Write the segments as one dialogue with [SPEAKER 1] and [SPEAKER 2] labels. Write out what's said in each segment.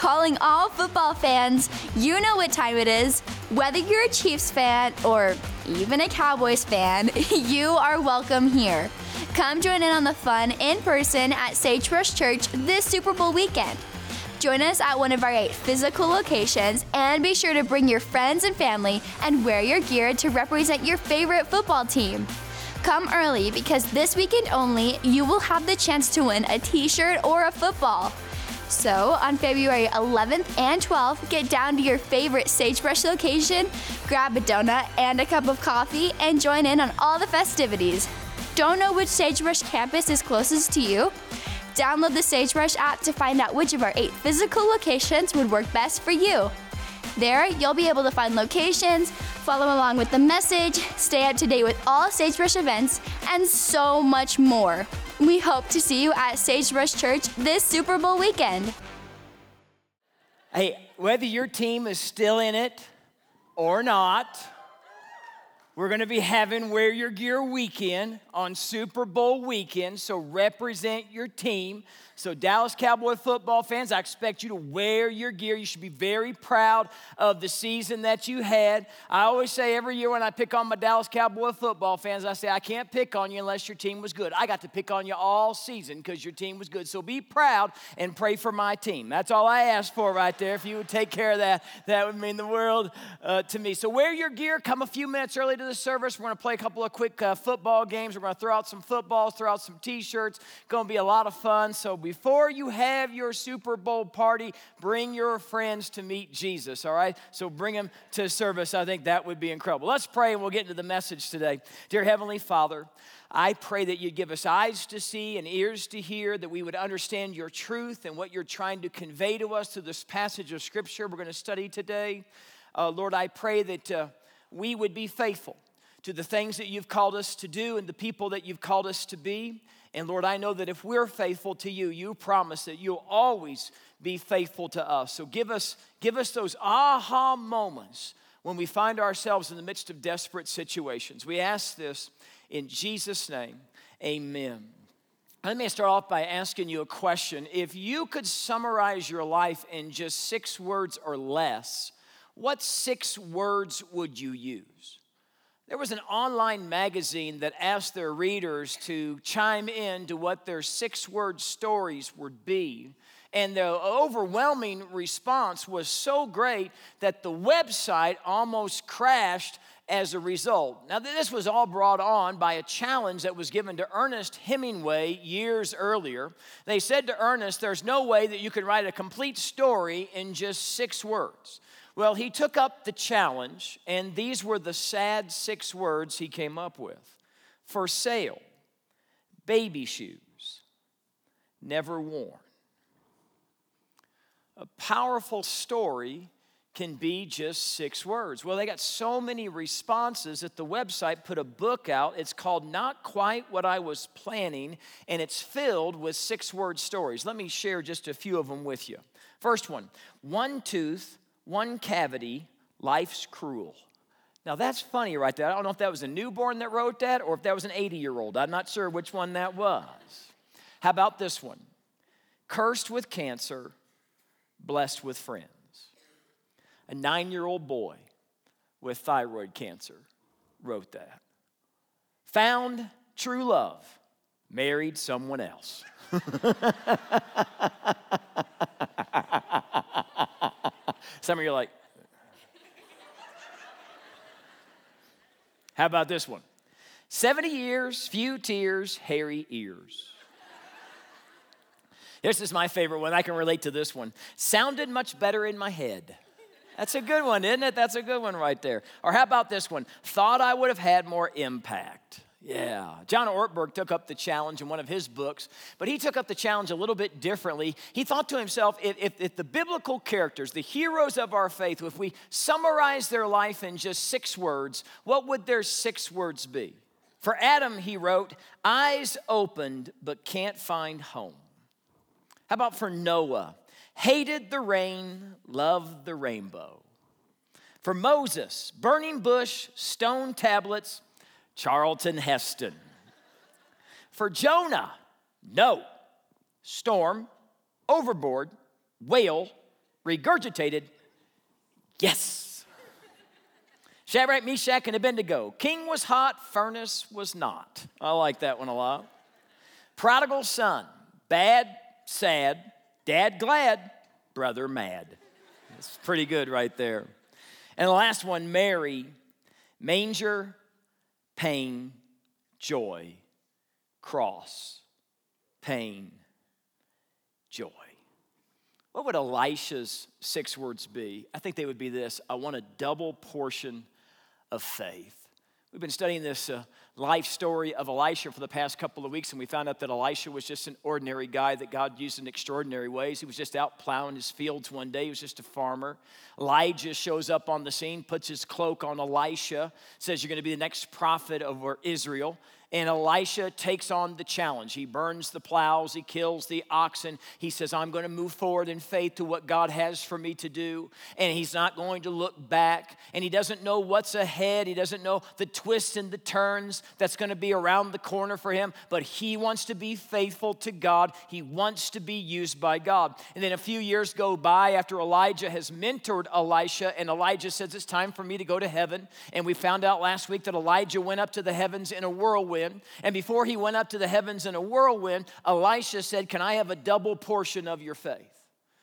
[SPEAKER 1] calling all football fans. You know what time it is. Whether you're a Chiefs fan or even a Cowboys fan, you are welcome here. Come join in on the fun in person at Sagebrush Church this Super Bowl weekend. Join us at one of our eight physical locations and be sure to bring your friends and family and wear your gear to represent your favorite football team. Come early because this weekend only, you will have the chance to win a t shirt or a football. So, on February 11th and 12th, get down to your favorite Sagebrush location, grab a donut and a cup of coffee, and join in on all the festivities. Don't know which Sagebrush campus is closest to you? Download the Sagebrush app to find out which of our eight physical locations would work best for you. There, you'll be able to find locations, follow along with the message, stay up to date with all Sagebrush events, and so much more. We hope to see you at Sagebrush Church this Super Bowl weekend.
[SPEAKER 2] Hey, whether your team is still in it or not, we're going to be having Wear Your Gear weekend on Super Bowl weekend. So represent your team. So, Dallas Cowboy football fans, I expect you to wear your gear. You should be very proud of the season that you had. I always say every year when I pick on my Dallas Cowboy football fans, I say, I can't pick on you unless your team was good. I got to pick on you all season because your team was good. So, be proud and pray for my team. That's all I ask for right there. If you would take care of that, that would mean the world uh, to me. So, wear your gear. Come a few minutes early to the service. We're going to play a couple of quick uh, football games. We're going to throw out some footballs, throw out some t shirts. It's Going to be a lot of fun. So, before you have your Super Bowl party, bring your friends to meet Jesus, all right? So bring them to service. I think that would be incredible. Let's pray and we'll get into the message today. Dear Heavenly Father, I pray that you'd give us eyes to see and ears to hear, that we would understand your truth and what you're trying to convey to us through this passage of Scripture we're going to study today. Uh, Lord, I pray that uh, we would be faithful to the things that you've called us to do and the people that you've called us to be. And Lord, I know that if we're faithful to you, you promise that you'll always be faithful to us. So give us, give us those aha moments when we find ourselves in the midst of desperate situations. We ask this in Jesus' name. Amen. Let me start off by asking you a question. If you could summarize your life in just six words or less, what six words would you use? There was an online magazine that asked their readers to chime in to what their six word stories would be. And the overwhelming response was so great that the website almost crashed as a result. Now, this was all brought on by a challenge that was given to Ernest Hemingway years earlier. They said to Ernest, There's no way that you can write a complete story in just six words. Well, he took up the challenge, and these were the sad six words he came up with for sale, baby shoes, never worn. A powerful story can be just six words. Well, they got so many responses that the website put a book out. It's called Not Quite What I Was Planning, and it's filled with six word stories. Let me share just a few of them with you. First one one tooth one cavity, life's cruel. Now that's funny right there. I don't know if that was a newborn that wrote that or if that was an 80 year old. I'm not sure which one that was. How about this one? Cursed with cancer, blessed with friends. A nine year old boy with thyroid cancer wrote that. Found true love, married someone else. Some of you are like, how about this one? 70 years, few tears, hairy ears. This is my favorite one. I can relate to this one. Sounded much better in my head. That's a good one, isn't it? That's a good one right there. Or how about this one? Thought I would have had more impact. Yeah. John Ortberg took up the challenge in one of his books, but he took up the challenge a little bit differently. He thought to himself if, if, if, the biblical characters, the heroes of our faith, if we summarize their life in just six words, what would their six words be? For Adam, he wrote, eyes opened but can't find home. How about for Noah? Hated the rain, loved the rainbow. For Moses, burning bush, stone tablets, Charlton Heston. For Jonah, no. Storm, overboard, whale, regurgitated, Yes. Shadrach, Meshach, and Abednego. King was hot, furnace was not. I like that one a lot. Prodigal son, bad, sad, dad glad, brother mad. It's pretty good right there. And the last one, Mary, manger, pain, joy, cross, pain, joy. What would Elisha's six words be? I think they would be this I want a double portion of faith. We've been studying this uh, life story of Elisha for the past couple of weeks, and we found out that Elisha was just an ordinary guy that God used in extraordinary ways. He was just out plowing his fields one day, he was just a farmer. Elijah shows up on the scene, puts his cloak on Elisha, says, You're going to be the next prophet over Israel. And Elisha takes on the challenge. He burns the plows, he kills the oxen. He says, I'm going to move forward in faith to what God has for me to do. And he's not going to look back. And he doesn't know what's ahead. He doesn't know the twists and the turns that's going to be around the corner for him. But he wants to be faithful to God. He wants to be used by God. And then a few years go by after Elijah has mentored Elisha, and Elijah says, It's time for me to go to heaven. And we found out last week that Elijah went up to the heavens in a whirlwind whirlwind. And before he went up to the heavens in a whirlwind, Elisha said, Can I have a double portion of your faith?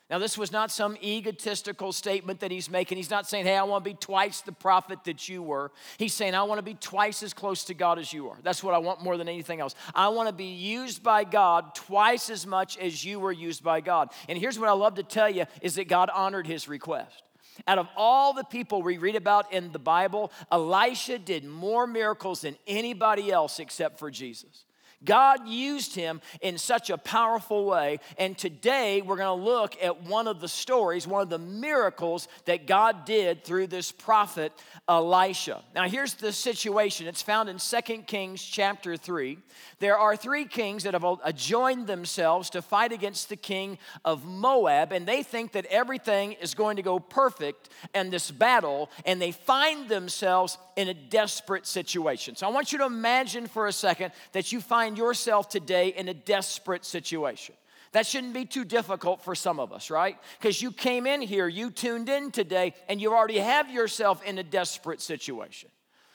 [SPEAKER 2] Now, this was not some egotistical statement that he's making. He's not saying, Hey, I want to be twice the prophet that you were. He's saying, I want to be twice as close to God as you are. That's what I want more than anything else. I want to be used by God twice as much as you were used by God. And here's what I love to tell you is that God honored his request. Out of all the people we read about in the Bible, Elisha did more miracles than anybody else except for Jesus. God used him in such a powerful way. And today we're going to look at one of the stories, one of the miracles that God did through this prophet Elisha. Now, here's the situation it's found in 2 Kings chapter 3. There are three kings that have joined themselves to fight against the king of Moab, and they think that everything is going to go perfect in this battle, and they find themselves in a desperate situation. So I want you to imagine for a second that you find yourself today in a desperate situation. That shouldn't be too difficult for some of us, right? Because you came in here, you tuned in today, and you already have yourself in a desperate situation.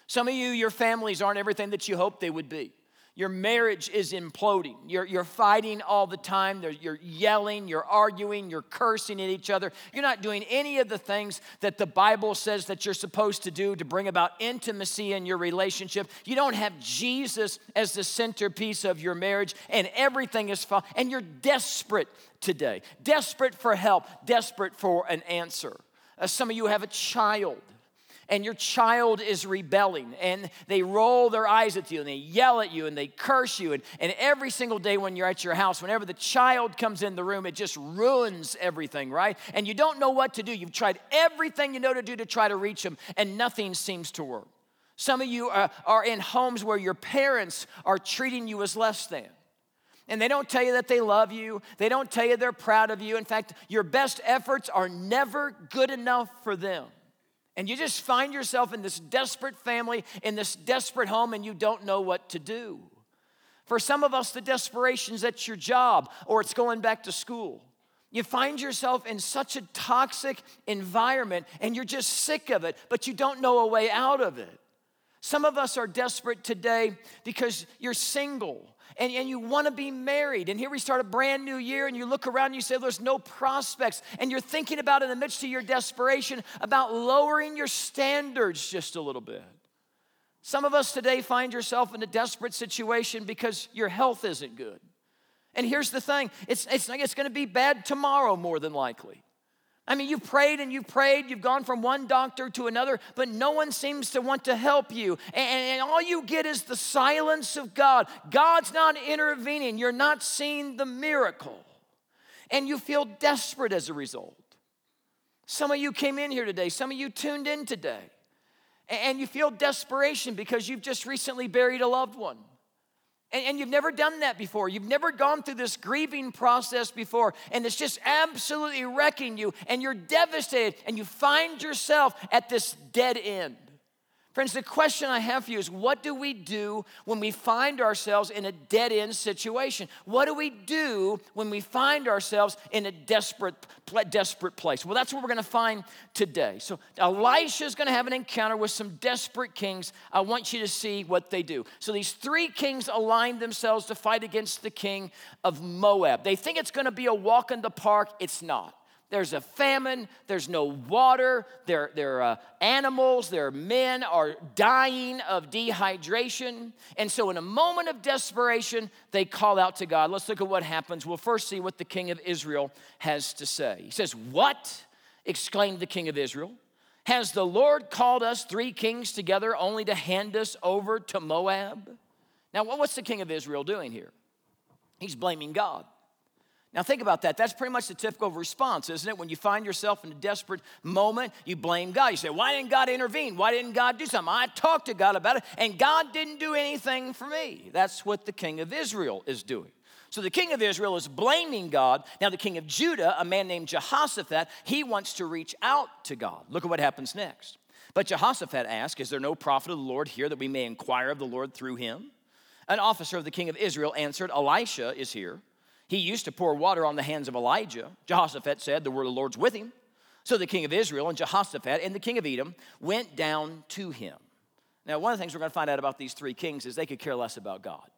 [SPEAKER 2] Some of you, your families aren't everything that you hoped they would be. Your marriage is imploding. You're, you're fighting all the time. You're yelling, you're arguing, you're cursing at each other. You're not doing any of the things that the Bible says that you're supposed to do to bring about intimacy in your relationship. You don't have Jesus as the centerpiece of your marriage, and everything is fine. And you're desperate today, desperate for help, desperate for an answer. Uh, some of you have a child and your child is rebelling and they roll their eyes at you and they yell at you and they curse you. And, and every single day when you're at your house, whenever the child comes in the room, it just ruins everything, right? And you don't know what to do. You've tried everything you know to do to try to reach them, and nothing seems to work. Some of you are, are in homes where your parents are treating you as less than. And they don't tell you that they love you. They don't tell you they're proud of you. In fact, your best efforts are never good enough for them. And you just find yourself in this desperate family, in this desperate home, and you don't know what to do. For some of us, the desperation's at your job or it's going back to school. You find yourself in such a toxic environment and you're just sick of it, but you don't know a way out of it. Some of us are desperate today because you're single and, and you want to be married. And here we start a brand new year, and you look around and you say, There's no prospects. And you're thinking about, in the midst of your desperation, about lowering your standards just a little bit. Some of us today find yourself in a desperate situation because your health isn't good. And here's the thing it's, it's, it's going to be bad tomorrow, more than likely. I mean, you've prayed and you've prayed, you've gone from one doctor to another, but no one seems to want to help you. And, and, all you get is the silence of God. God's not intervening, you're not seeing the miracle. And you feel desperate as a result. Some of you came in here today, some of you tuned in today, and you feel desperation because you've just recently buried a loved one. And, and, you've never done that before. You've never gone through this grieving process before, and it's just absolutely wrecking you, and you're devastated, and you find yourself at this dead end. Friends, the question I have for you is what do we do when we find ourselves in a dead end situation? What do we do when we find ourselves in a desperate, desperate place? Well, that's what we're going to find today. So, Elisha is going to have an encounter with some desperate kings. I want you to see what they do. So, these three kings align themselves to fight against the king of Moab. They think it's going to be a walk in the park, it's not. There's a famine, there's no water, there, their uh, animals, their men are dying of dehydration. And so, in a moment of desperation, they call out to God. Let's look at what happens. We'll first see what the king of Israel has to say. He says, What? exclaimed the king of Israel. Has the Lord called us three kings together only to hand us over to Moab? Now, what's the king of Israel doing here? He's blaming God. Now, think about that. That's pretty much the typical response, isn't it? When you find yourself in a desperate moment, you blame God. You say, Why didn't God intervene? Why didn't God do something? I talked to God about it, and God didn't do anything for me. That's what the king of Israel is doing. So the king of Israel is blaming God. Now, the king of Judah, a man named Jehoshaphat, he wants to reach out to God. Look at what happens next. But Jehoshaphat asked, Is there no prophet of the Lord here that we may inquire of the Lord through him? An officer of the king of Israel answered, Elisha is here he used to pour water on the hands of Elijah. Jehoshaphat said, The word of the Lord's with him. So the king of Israel and Jehoshaphat and the king of Edom went down to him. Now, one of the things we're going to find out about these three kings is they could care less about God.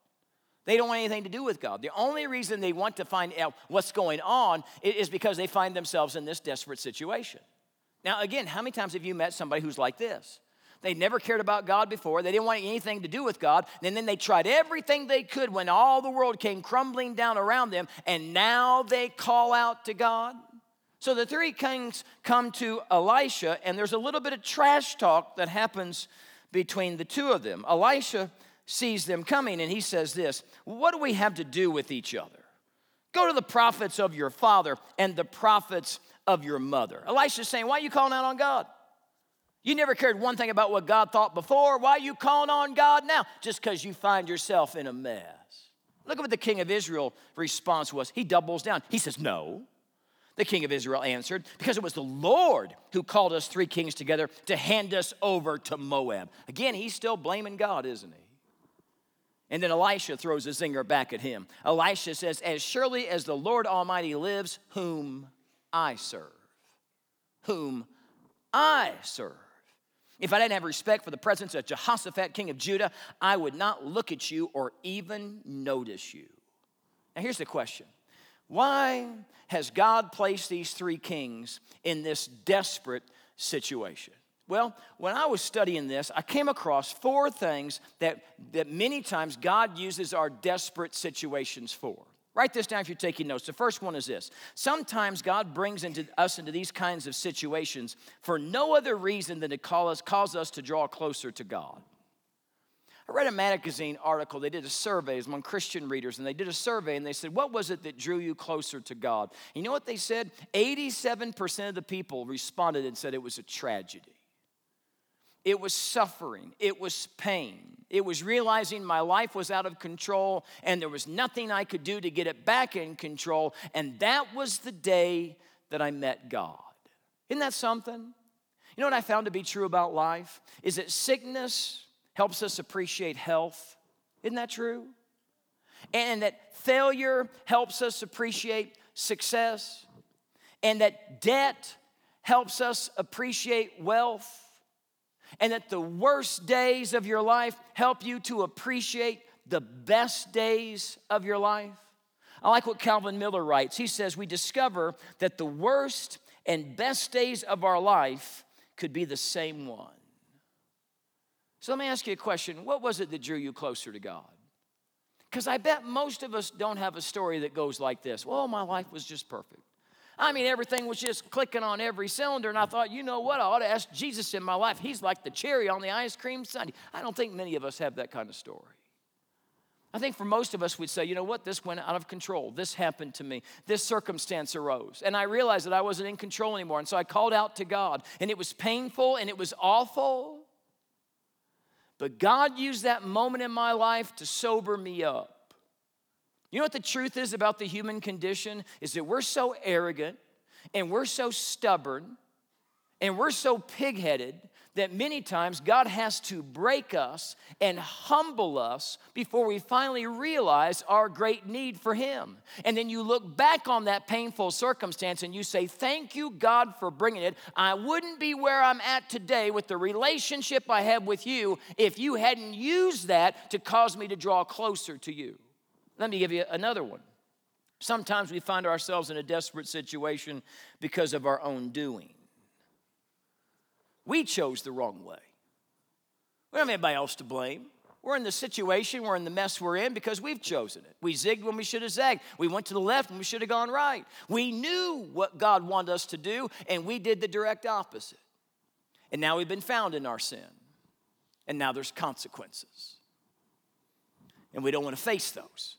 [SPEAKER 2] They don't want anything to do with God. The only reason they want to find out what's going on is because they find themselves in this desperate situation. Now, again, how many times have you met somebody who's like this? They never cared about God before. They didn't want anything to do with God. And then they tried everything they could when all the world came crumbling down around them. And now they call out to God. So the three kings come to Elisha, and there's a little bit of trash talk that happens between the two of them. Elisha sees them coming, and he says this What do we have to do with each other? Go to the prophets of your father and the prophets of your mother. Elisha's saying, Why are you calling out on God? You never cared one thing about what God thought before. Why are you calling on God now? Just because you find yourself in a mess. Look at what the king of Israel response was. He doubles down. He says, No. The king of Israel answered, Because it was the Lord who called us three kings together to hand us over to Moab. Again, he's still blaming God, isn't he? And then Elisha throws a zinger back at him. Elisha says, As surely as the Lord Almighty lives, whom I serve. Whom I serve. If I didn't have respect for the presence of Jehoshaphat, king of Judah, I would not look at you or even notice you. Now, here's the question Why has God placed these three kings in this desperate situation? Well, when I was studying this, I came across four things that, that many times God uses our desperate situations for. Write this down if you're taking notes. The first one is this Sometimes God brings into us into these kinds of situations for no other reason than to call us, cause us to draw closer to God. I read a magazine article. They did a survey among Christian readers, and they did a survey and they said, What was it that drew you closer to God? You know what they said? 87% of the people responded and said it was a tragedy. It was suffering, it was pain. It was realizing my life was out of control and there was nothing I could do to get it back in control. And that was the day that I met God. Isn't that something? You know what I found to be true about life? Is that sickness helps us appreciate health. Isn't that true? And that failure helps us appreciate success. And that debt helps us appreciate wealth and that the worst days of your life help you to appreciate the best days of your life. I like what Calvin Miller writes. He says, We discover that the worst and best days of our life could be the same one. So let me ask you a question What was it that drew you closer to God? Because I bet most of us don't have a story that goes like this Well, my life was just perfect. I mean, everything was just clicking on every cylinder, and I thought, you know what? I ought to ask Jesus in my life. He's like the cherry on the ice cream sundae. I don't think many of us have that kind of story. I think for most of us, we'd say, you know what? This went out of control. This happened to me. This circumstance arose. And I realized that I wasn't in control anymore. And so I called out to God. And it was painful and it was awful. But God used that moment in my life to sober me up. You know what the truth is about the human condition? Is that we're so arrogant and we're so stubborn and we're so pigheaded that many times God has to break us and humble us before we finally realize our great need for Him. And then you look back on that painful circumstance and you say, Thank you, God, for bringing it. I wouldn't be where I'm at today with the relationship I have with you if you hadn't used that to cause me to draw closer to you. Let me give you another one. Sometimes we find ourselves in a desperate situation because of our own doing. We chose the wrong way. We don't have anybody else to blame. We're in the situation, we're in the mess we're in because we've chosen it. We zigged when we should have zagged. We went to the left when we should have gone right. We knew what God wanted us to do, and we did the direct opposite. And now we've been found in our sin. And now there's consequences. And we don't want to face those.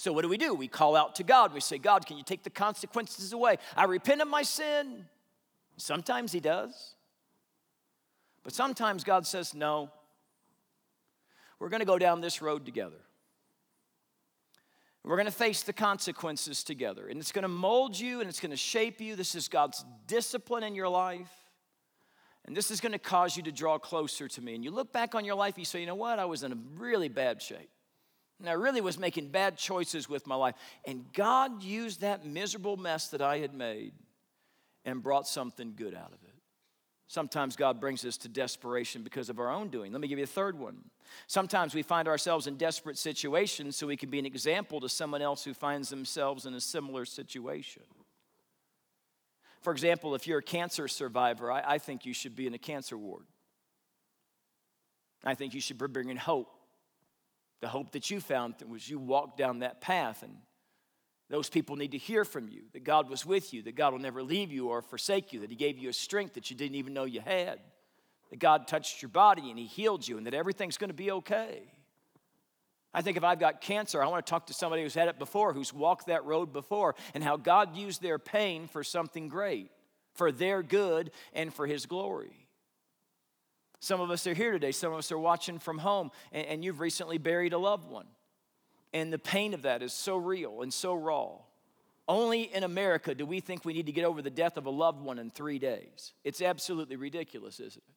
[SPEAKER 2] So what do we do? We call out to God. We say, God, can you take the consequences away? I repent of my sin. Sometimes He does. But sometimes God says, no, we're going to go down this road together. We're going to face the consequences together. And it's going to mold you and it's going to shape you. This is God's discipline in your life. And this is going to cause you to draw closer to me. And you look back on your life, you say, you know what? I was in a really bad shape. And I really was making bad choices with my life. And God used that miserable mess that I had made and brought something good out of it. Sometimes God brings us to desperation because of our own doing. Let me give you a third one. Sometimes we find ourselves in desperate situations so we can be an example to someone else who finds themselves in a similar situation. For example, if you're a cancer survivor, I, I think you should be in a cancer ward. I think you should be bringing hope. The hope that you found was you walked down that path and those people need to hear from you that God was with you, that God will never leave you or forsake you, that He gave you a strength that you didn't even know you had, that God touched your body and He healed you, and that everything's going to be okay. I think if I've got cancer, I want to talk to somebody who's had it before, who's walked that road before, and how God used their pain for something great, for their good and for His glory. Some of us are here today, some of us are watching from home, and, and you've recently buried a loved one. And the pain of that is so real and so raw. Only in America do we think we need to get over the death of a loved one in three days. It's absolutely ridiculous, isn't it?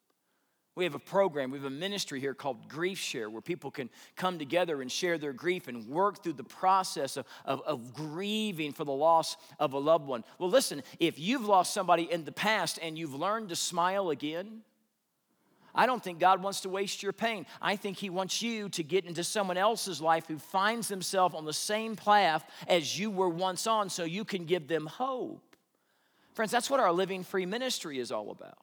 [SPEAKER 2] We have a program, we have a ministry here called Grief Share, where people can come together and share their grief and work through the process of, of, of, grieving for the loss of a loved one. Well, listen, if you've lost somebody in the past and you've learned to smile again, I don't think God wants to waste your pain. I think He wants you to get into someone else's life who finds themselves on the same path as you were once on so you can give them hope. Friends, that's what our Living Free ministry is all about.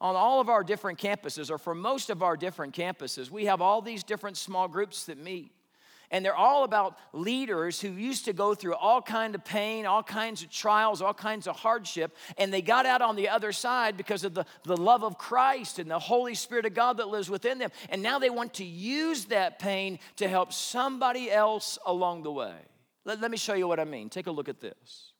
[SPEAKER 2] On all of our different campuses, or for most of our different campuses, we have all these different small groups that meet and they're all about leaders who used to go through all kind of pain all kinds of trials all kinds of hardship and they got out on the other side because of the, the love of christ and the holy spirit of god that lives within them. And now they want to use that pain to help somebody else along the way. Let, let me show you what i mean. Take a look at this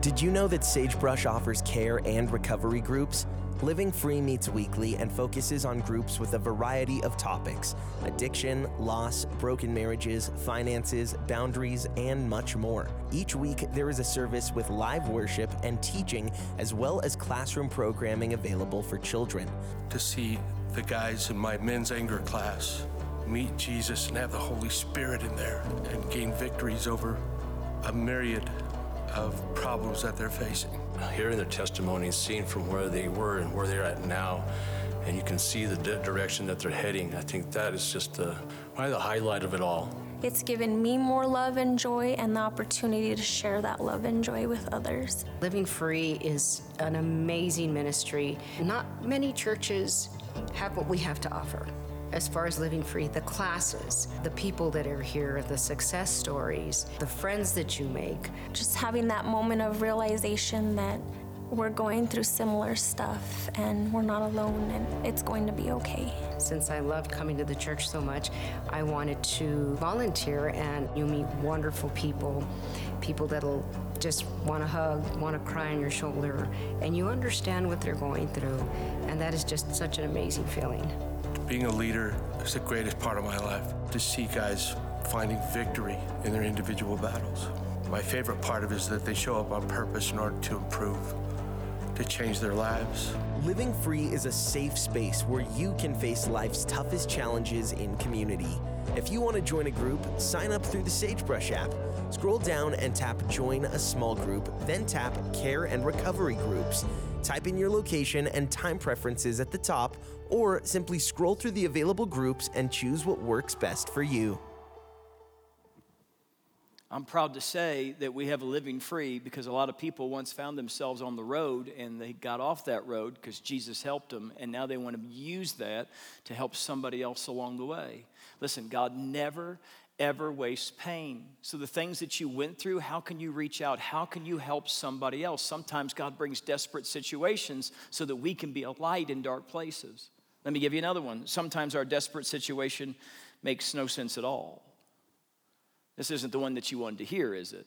[SPEAKER 3] did you know that sagebrush offers care and recovery groups Living Free meets weekly and focuses on groups with a variety of topics addiction, loss, broken marriages, finances, boundaries, and much more. Each week, there is a service with live worship and teaching, as well as classroom programming available for children.
[SPEAKER 4] To see the guys in my men's anger class meet Jesus and have the Holy Spirit in there and gain victories over a myriad of problems that they're facing
[SPEAKER 5] hearing their testimonies, seeing from where they were and where they're at now, and you can see the direction that they're heading. I think that is just the, probably the highlight of it all.
[SPEAKER 6] It's given me more love and joy and the opportunity to share that love and joy with others.
[SPEAKER 7] Living Free is an amazing ministry. Not many churches have what we have to offer as far as living free, the classes, the people that are here, the success stories, the friends that you make.
[SPEAKER 6] Just having that moment of realization that we're going through similar stuff and we're not alone and it's going to be okay.
[SPEAKER 7] Since I loved coming to the church so much, I wanted to volunteer and you meet wonderful people, people that'll just want to hug, want to cry on your shoulder, and you understand what they're going through. And that is just such an amazing feeling.
[SPEAKER 4] Being a leader is the greatest part of my life. To see guys finding victory in their individual battles. My favorite part of it is that they show up on purpose in order to improve, to change their lives.
[SPEAKER 3] Living Free is a safe space where you can face life's toughest challenges in community. If you want to join a group, sign up through the Sagebrush app. Scroll down and tap Join a Small Group, then tap Care and Recovery Groups. Type in your location and time preferences at the top, or simply scroll through the available groups and choose what works best for you.
[SPEAKER 2] I'm proud to say that we have a living free because a lot of people once found themselves on the road and they got off that road because Jesus helped them, and now they want to use that to help somebody else along the way. Listen, God never, ever wastes pain. So, the things that you went through, how can you reach out? How can you help somebody else? Sometimes God brings desperate situations so that we can be a light in dark places. Let me give you another one. Sometimes our desperate situation makes no sense at all. This isn't the one that you wanted to hear, is it?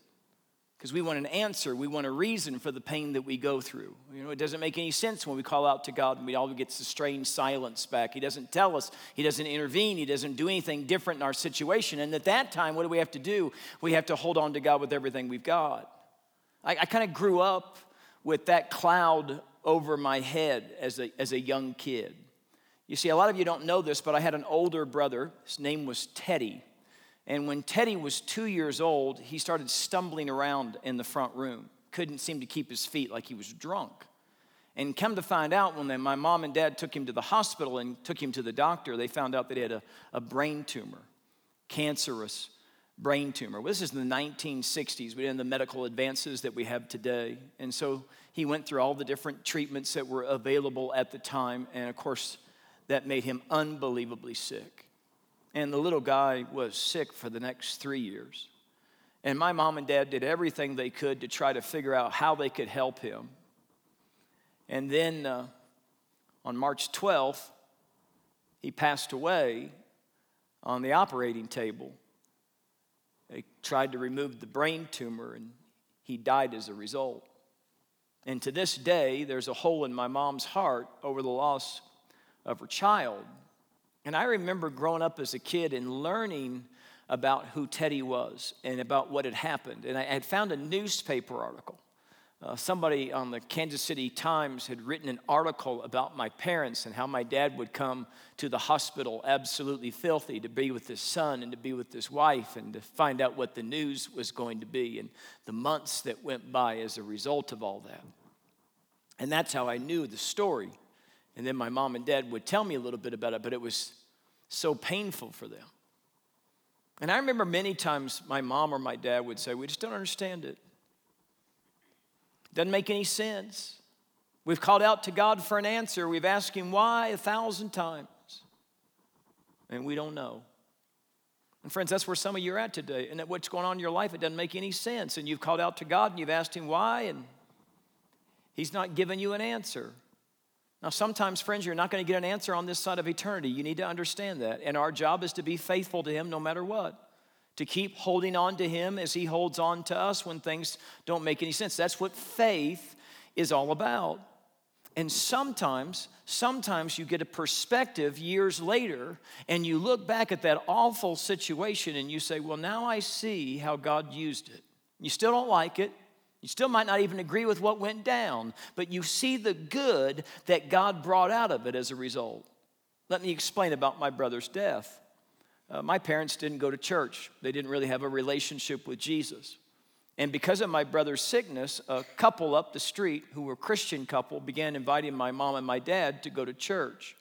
[SPEAKER 2] Because we want an answer, we want a reason for the pain that we go through. You know, it doesn't make any sense when we call out to God and we all get the strange silence back. He doesn't tell us, He doesn't intervene, He doesn't do anything different in our situation. And at that time, what do we have to do? We have to hold on to God with everything we've got. I, I kind of grew up with that cloud over my head as a, as a young kid. You see, a lot of you don't know this, but I had an older brother. His name was Teddy. And when Teddy was two years old, he started stumbling around in the front room. Couldn't seem to keep his feet like he was drunk. And come to find out, when my mom and dad took him to the hospital and took him to the doctor, they found out that he had a, a brain tumor, cancerous brain tumor. Well, this is in the 1960s. We didn't have the medical advances that we have today. And so he went through all the different treatments that were available at the time. And of course, that made him unbelievably sick. And the little guy was sick for the next three years. And my mom and dad did everything they could to try to figure out how they could help him. And then uh, on March 12th, he passed away on the operating table. They tried to remove the brain tumor, and he died as a result. And to this day, there's a hole in my mom's heart over the loss of her child and I remember growing up as a kid and learning about who Teddy was and about what had happened. And I had found a newspaper article. Uh, somebody on the Kansas City Times had written an article about my parents and how my dad would come to the hospital absolutely filthy to be with his son and to be with his wife and to find out what the news was going to be and the months that went by as a result of all that. And that's how I knew the story. And then my mom and dad would tell me a little bit about it, but it was so painful for them. And I remember many times my mom or my dad would say, We just don't understand it. Doesn't make any sense. We've called out to God for an answer. We've asked Him why a thousand times, and we don't know. And friends, that's where some of you are at today. And what's going on in your life, it doesn't make any sense. And you've called out to God and you've asked Him why, and He's not giving you an answer. Now, sometimes, friends, you're not going to get an answer on this side of eternity. You need to understand that. And our job is to be faithful to Him no matter what, to keep holding on to Him as He holds on to us when things don't make any sense. That's what faith is all about. And sometimes, sometimes you get a perspective years later and you look back at that awful situation and you say, Well, now I see how God used it. You still don't like it. You still might not even agree with what went down, but you see the good that God brought out of it as a result. Let me explain about my brother's death. Uh, my parents didn't go to church, they didn't really have a relationship with Jesus. And because of my brother's sickness, a couple up the street, who were a Christian couple, began inviting my mom and my dad to go to church.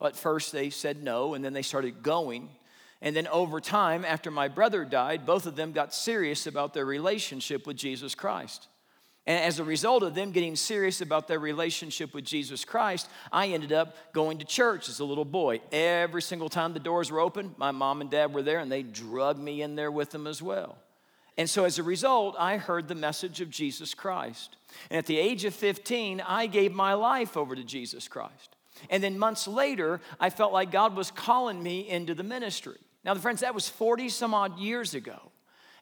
[SPEAKER 2] At first, they said no, and then they started going. And then over time, after my brother died, both of them got serious about their relationship with Jesus Christ. And as a result of them getting serious about their relationship with Jesus Christ, I ended up going to church as a little boy. Every single time the doors were open, my mom and dad were there and they drugged me in there with them as well. And so as a result, I heard the message of Jesus Christ. And at the age of 15, I gave my life over to Jesus Christ. And then months later, I felt like God was calling me into the ministry. Now, friends, that was 40 some odd years ago.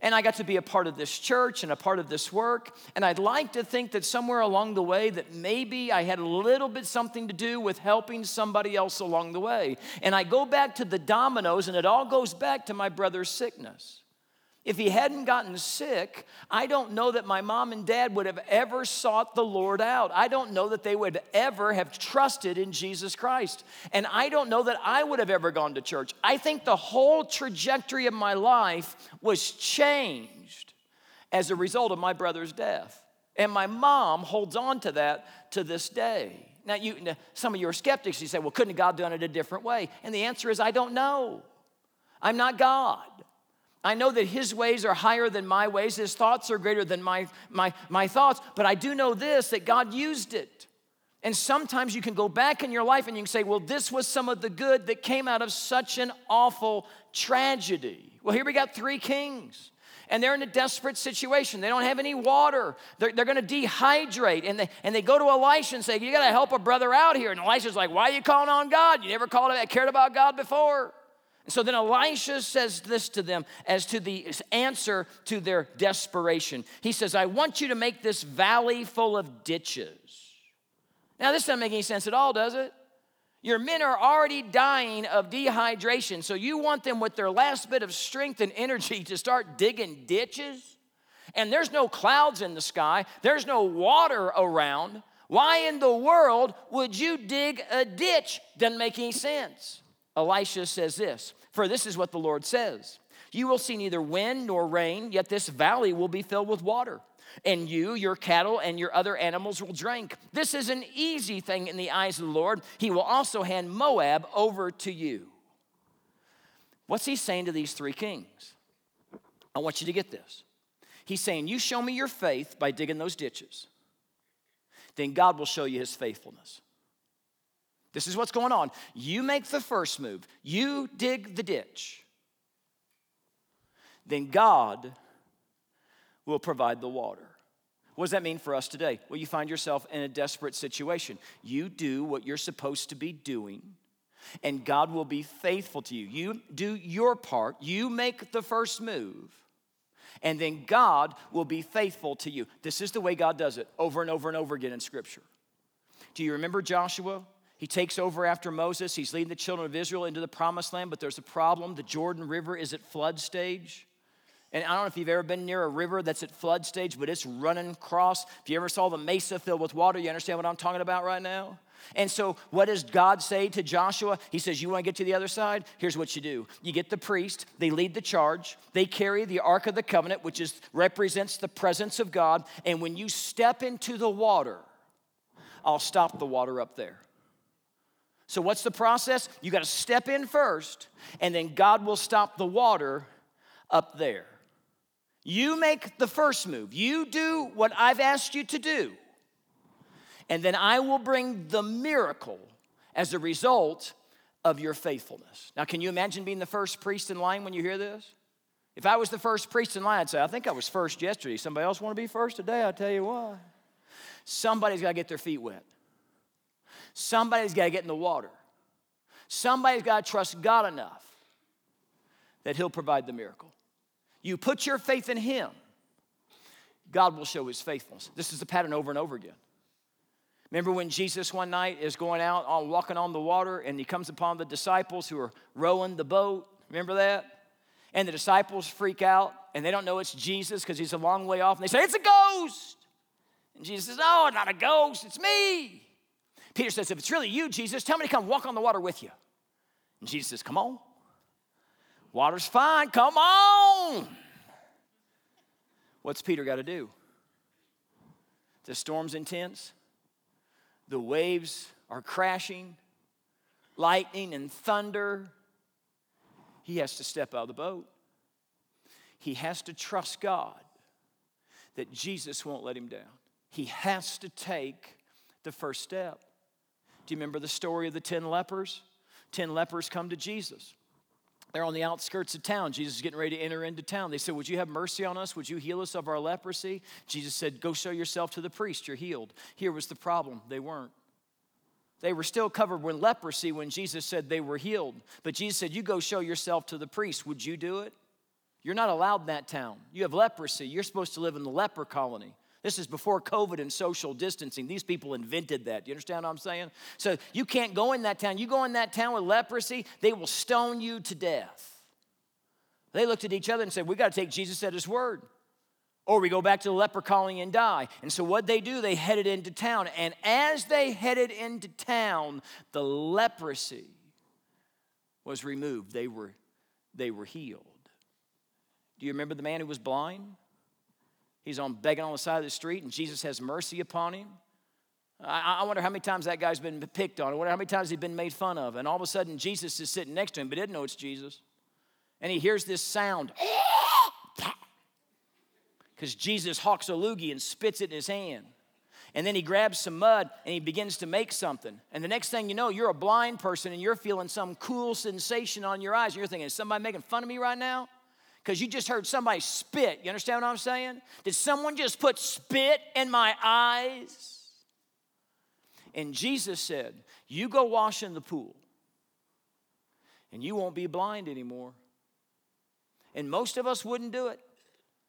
[SPEAKER 2] And I got to be a part of this church and a part of this work. And I'd like to think that somewhere along the way that maybe I had a little bit something to do with helping somebody else along the way. And I go back to the dominoes, and it all goes back to my brother's sickness. If he hadn't gotten sick, I don't know that my mom and dad would have ever sought the Lord out. I don't know that they would ever have trusted in Jesus Christ. And I don't know that I would have ever gone to church. I think the whole trajectory of my life was changed as a result of my brother's death. And my mom holds on to that to this day. Now, you, some of you are skeptics. You say, well, couldn't God done it a different way? And the answer is, I don't know. I'm not God. I know that his ways are higher than my ways, his thoughts are greater than my, my, my thoughts, but I do know this that God used it. And sometimes you can go back in your life and you can say, well, this was some of the good that came out of such an awful tragedy. Well, here we got three kings and they're in a desperate situation. They don't have any water. They're, they're going to dehydrate. And they, and they go to Elisha and say, You got to help a brother out here. And Elisha's like, Why are you calling on God? You never called, cared about God before. So then Elisha says this to them as to the answer to their desperation. He says, I want you to make this valley full of ditches. Now, this doesn't make any sense at all, does it? Your men are already dying of dehydration, so you want them with their last bit of strength and energy to start digging ditches? And there's no clouds in the sky, there's no water around. Why in the world would you dig a ditch? Doesn't make any sense. Elisha says this For this is what the Lord says You will see neither wind nor rain, yet this valley will be filled with water and you, your cattle, and your other animals will drink. This is an easy thing in the eyes of the Lord. He will also hand Moab over to you. What's he saying to these three kings? I want you to get this. He's saying, You show me your faith by digging those ditches, then God will show you his faithfulness. This is what's going on. You make the first move, you dig the ditch, then God will provide the water. What does that mean for us today? Well, you find yourself in a desperate situation. You do what you're supposed to be doing, and God will be faithful to you. You do your part, you make the first move, and then God will be faithful to you. This is the way God does it over and over and over again in Scripture. Do you remember Joshua? He takes over after Moses. He's leading the children of Israel into the promised land, but there's a problem. The Jordan River is at flood stage. And I don't know if you've ever been near a river that's at flood stage, but it's running across. If you ever saw the mesa filled with water, you understand what I'm talking about right now? And so, what does God say to Joshua? He says, You want to get to the other side? Here's what you do you get the priest, they lead the charge, they carry the Ark of the Covenant, which is, represents the presence of God. And when you step into the water, I'll stop the water up there. So, what's the process? You got to step in first, and then God will stop the water up there. You make the first move. You do what I've asked you to do. And then I will bring the miracle as a result of your faithfulness. Now, can you imagine being the first priest in line when you hear this? If I was the first priest in line, I'd say, I think I was first yesterday. Somebody else want to be first today? I'll tell you why. Somebody's got to get their feet wet. Somebody's got to get in the water. Somebody's got to trust God enough that He'll provide the miracle. You put your faith in Him, God will show His faithfulness. This is the pattern over and over again. Remember when Jesus one night is going out on walking on the water and he comes upon the disciples who are rowing the boat? Remember that? And the disciples freak out and they don't know it's Jesus because he's a long way off and they say, It's a ghost. And Jesus says, No, it's not a ghost, it's me. Peter says, If it's really you, Jesus, tell me to come walk on the water with you. And Jesus says, Come on. Water's fine, come on. What's Peter got to do? The storm's intense, the waves are crashing, lightning and thunder. He has to step out of the boat. He has to trust God that Jesus won't let him down. He has to take the first step. Do you remember the story of the 10 lepers? 10 lepers come to Jesus. They're on the outskirts of town. Jesus is getting ready to enter into town. They said, Would you have mercy on us? Would you heal us of our leprosy? Jesus said, Go show yourself to the priest. You're healed. Here was the problem they weren't. They were still covered with leprosy when Jesus said they were healed. But Jesus said, You go show yourself to the priest. Would you do it? You're not allowed in that town. You have leprosy. You're supposed to live in the leper colony. This is before COVID and social distancing. These people invented that. Do you understand what I'm saying? So you can't go in that town. You go in that town with leprosy, they will stone you to death. They looked at each other and said, We got to take Jesus at his word. Or we go back to the leper colony and die. And so what they do, they headed into town. And as they headed into town, the leprosy was removed. They were, they were healed. Do you remember the man who was blind? He's on begging on the side of the street, and Jesus has mercy upon him. I, I wonder how many times that guy's been picked on. I wonder how many times he's been made fun of. And all of a sudden, Jesus is sitting next to him, but didn't know it's Jesus. And he hears this sound. Because Jesus hawks a loogie and spits it in his hand. And then he grabs some mud and he begins to make something. And the next thing you know, you're a blind person and you're feeling some cool sensation on your eyes. And you're thinking, is somebody making fun of me right now? Because you just heard somebody spit. You understand what I'm saying? Did someone just put spit in my eyes? And Jesus said, You go wash in the pool, and you won't be blind anymore. And most of us wouldn't do it.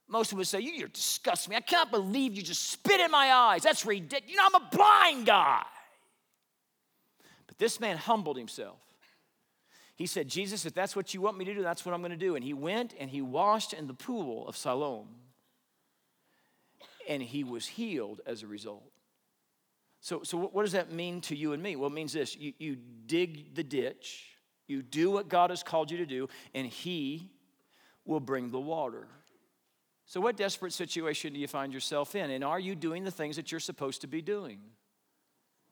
[SPEAKER 2] Most of us say, You're disgusting me. I can't believe you just spit in my eyes. That's ridiculous. You know, I'm a blind guy. But this man humbled himself. He said, Jesus, if that's what you want me to do, that's what I'm going to do. And he went and he washed in the pool of Siloam. And he was healed as a result. So, so what does that mean to you and me? Well, it means this you, you dig the ditch, you do what God has called you to do, and he will bring the water. So, what desperate situation do you find yourself in? And are you doing the things that you're supposed to be doing?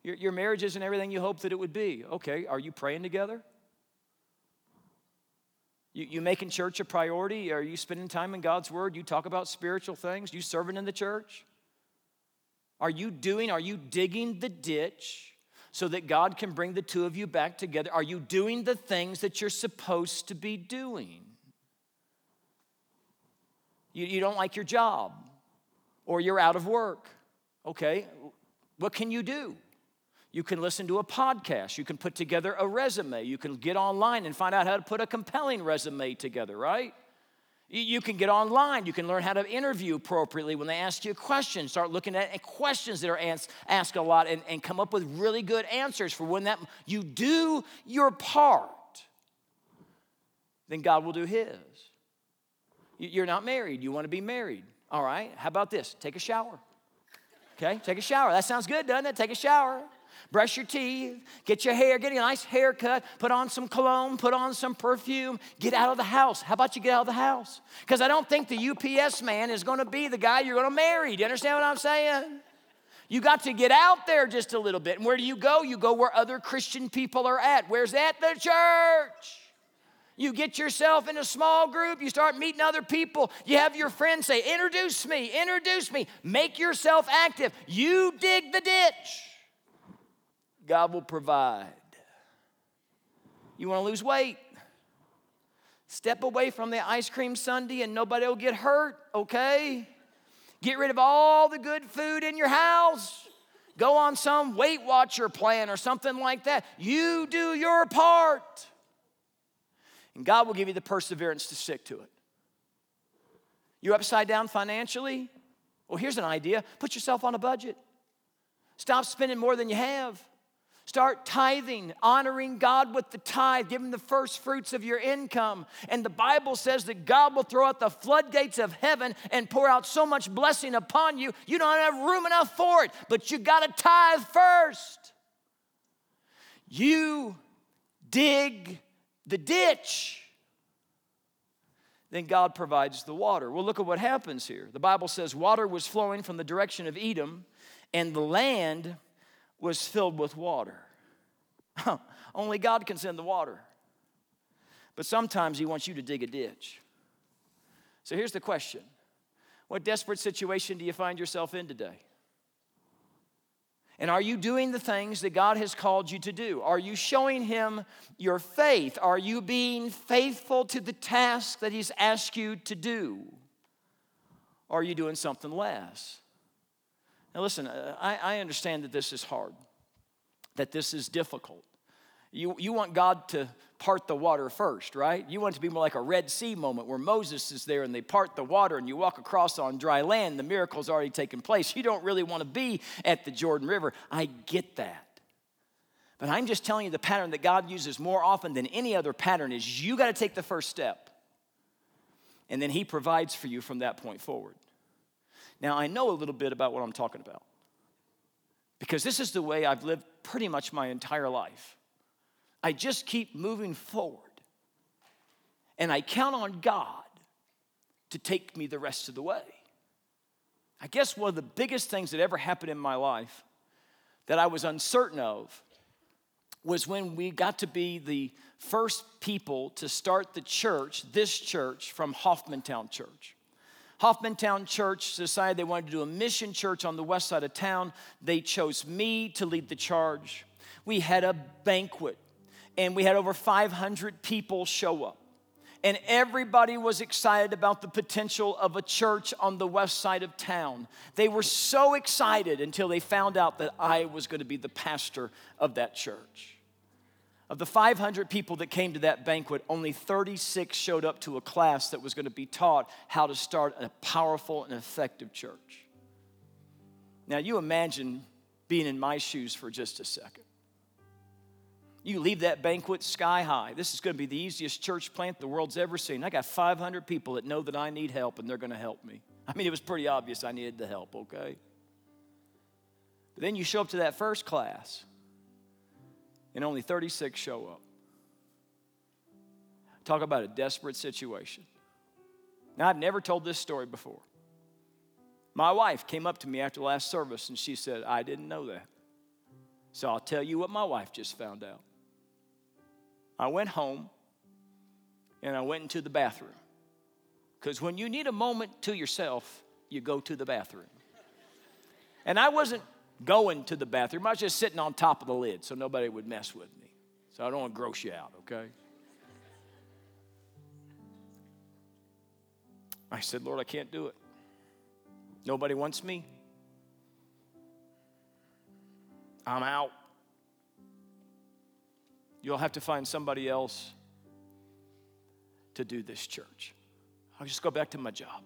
[SPEAKER 2] Your, your marriage isn't everything you hoped that it would be. Okay, are you praying together? You, you making church a priority? Are you spending time in God's Word? You talk about spiritual things? You serving in the church? Are you doing, are you digging the ditch so that God can bring the two of you back together? Are you doing the things that you're supposed to be doing? You, you don't like your job or you're out of work. Okay, what can you do? You can listen to a podcast. You can put together a resume. You can get online and find out how to put a compelling resume together, right? You can get online. You can learn how to interview appropriately when they ask you a question. Start looking at questions that are asked, asked a lot and, and come up with really good answers for when that you do your part, then God will do His. You're not married. You want to be married. All right. How about this? Take a shower. Okay. Take a shower. That sounds good, doesn't it? Take a shower brush your teeth, get your hair, get a nice haircut, put on some cologne, put on some perfume, get out of the house. How about you get out of the house? Because I don't think the UPS man is going to be the guy you're going to marry. Do you understand what I'm saying? You got to get out there just a little bit. And where do you go? You go where other Christian people are at. Where's that? The church. You get yourself in a small group, you start meeting other people. You have your friends say, Introduce me, introduce me. Make yourself active. You dig the ditch. God will provide. You want to lose weight? Step away from the ice cream sundae and nobody will get hurt, okay? Get rid of all the good food in your house. Go on some Weight Watcher plan or something like that. You do your part. And God will give you the perseverance to stick to it. You're upside down financially? Well, here's an idea put yourself on a budget. Stop spending more than you have. Start tithing, honoring God with the tithe, giving the first fruits of your income. And the Bible says that God will throw out the floodgates of heaven and pour out so much blessing upon you, you don't have room enough for it. But you got to tithe first. You dig the ditch. Then God provides the water. Well, look at what happens here. The Bible says water was flowing from the direction of Edom, and the land was filled with water. Only God can send the water. But sometimes He wants you to dig a ditch. So here's the question What desperate situation do you find yourself in today? And are you doing the things that God has called you to do? Are you showing Him your faith? Are you being faithful to the task that He's asked you to do? Or are you doing something less? Now, listen, uh, I, I understand that this is hard, that this is difficult. You, you want God to part the water first, right? You want it to be more like a Red Sea moment where Moses is there and they part the water and you walk across on dry land. The miracle's already taken place. You don't really want to be at the Jordan River. I get that. But I'm just telling you the pattern that God uses more often than any other pattern is you got to take the first step. and then He provides for you from that point forward. Now, I know a little bit about what I'm talking about because this is the way I've lived pretty much my entire life. I just keep moving forward, and I count on God to take me the rest of the way. I guess one of the biggest things that ever happened in my life that I was uncertain of was when we got to be the first people to start the church, this church, from Hoffmantown Church. Hoffmantown Church decided they wanted to do a mission church on the west side of town. They chose me to lead the charge. We had a banquet, and we had over 500 people show up and everybody was excited about the potential of a church on the west side of town. They were so excited until they found out that I was going to be the pastor of that church. Of the 500 people that came to that banquet, only 36 showed up to a class that was going to be taught how to start a powerful and effective church. Now, you imagine being in my shoes for just a second. You leave that banquet sky high. This is going to be the easiest church plant the world's ever seen. I got 500 people that know that I need help and they're going to help me. I mean, it was pretty obvious I needed the help, okay? But then you show up to that first class and only 36 show up. Talk about a desperate situation. Now, I've never told this story before. My wife came up to me after last service and she said, I didn't know that. So I'll tell you what my wife just found out. I went home and I went into the bathroom. Because when you need a moment to yourself, you go to the bathroom. And I wasn't going to the bathroom, I was just sitting on top of the lid so nobody would mess with me. So I don't want to gross you out, okay? I said, Lord, I can't do it. Nobody wants me. I'm out. You'll have to find somebody else to do this church. I'll just go back to my job,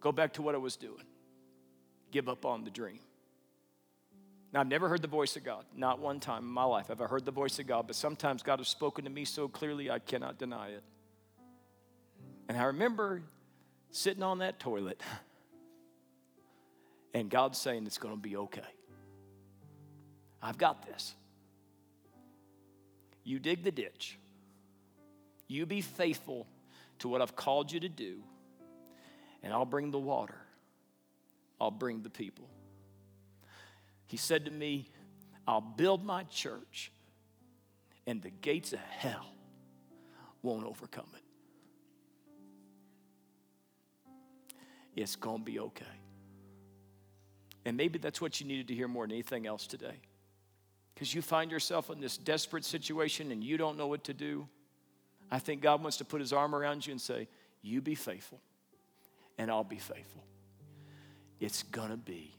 [SPEAKER 2] go back to what I was doing, give up on the dream. Now, I've never heard the voice of God, not one time in my life have I heard the voice of God, but sometimes God has spoken to me so clearly I cannot deny it. And I remember sitting on that toilet and God saying it's going to be okay. I've got this. You dig the ditch. You be faithful to what I've called you to do, and I'll bring the water. I'll bring the people. He said to me, I'll build my church, and the gates of hell won't overcome it. It's going to be okay. And maybe that's what you needed to hear more than anything else today because you find yourself in this desperate situation and you don't know what to do, I think God wants to put his arm around you and say, You be faithful, and I'll be faithful. It's gonna be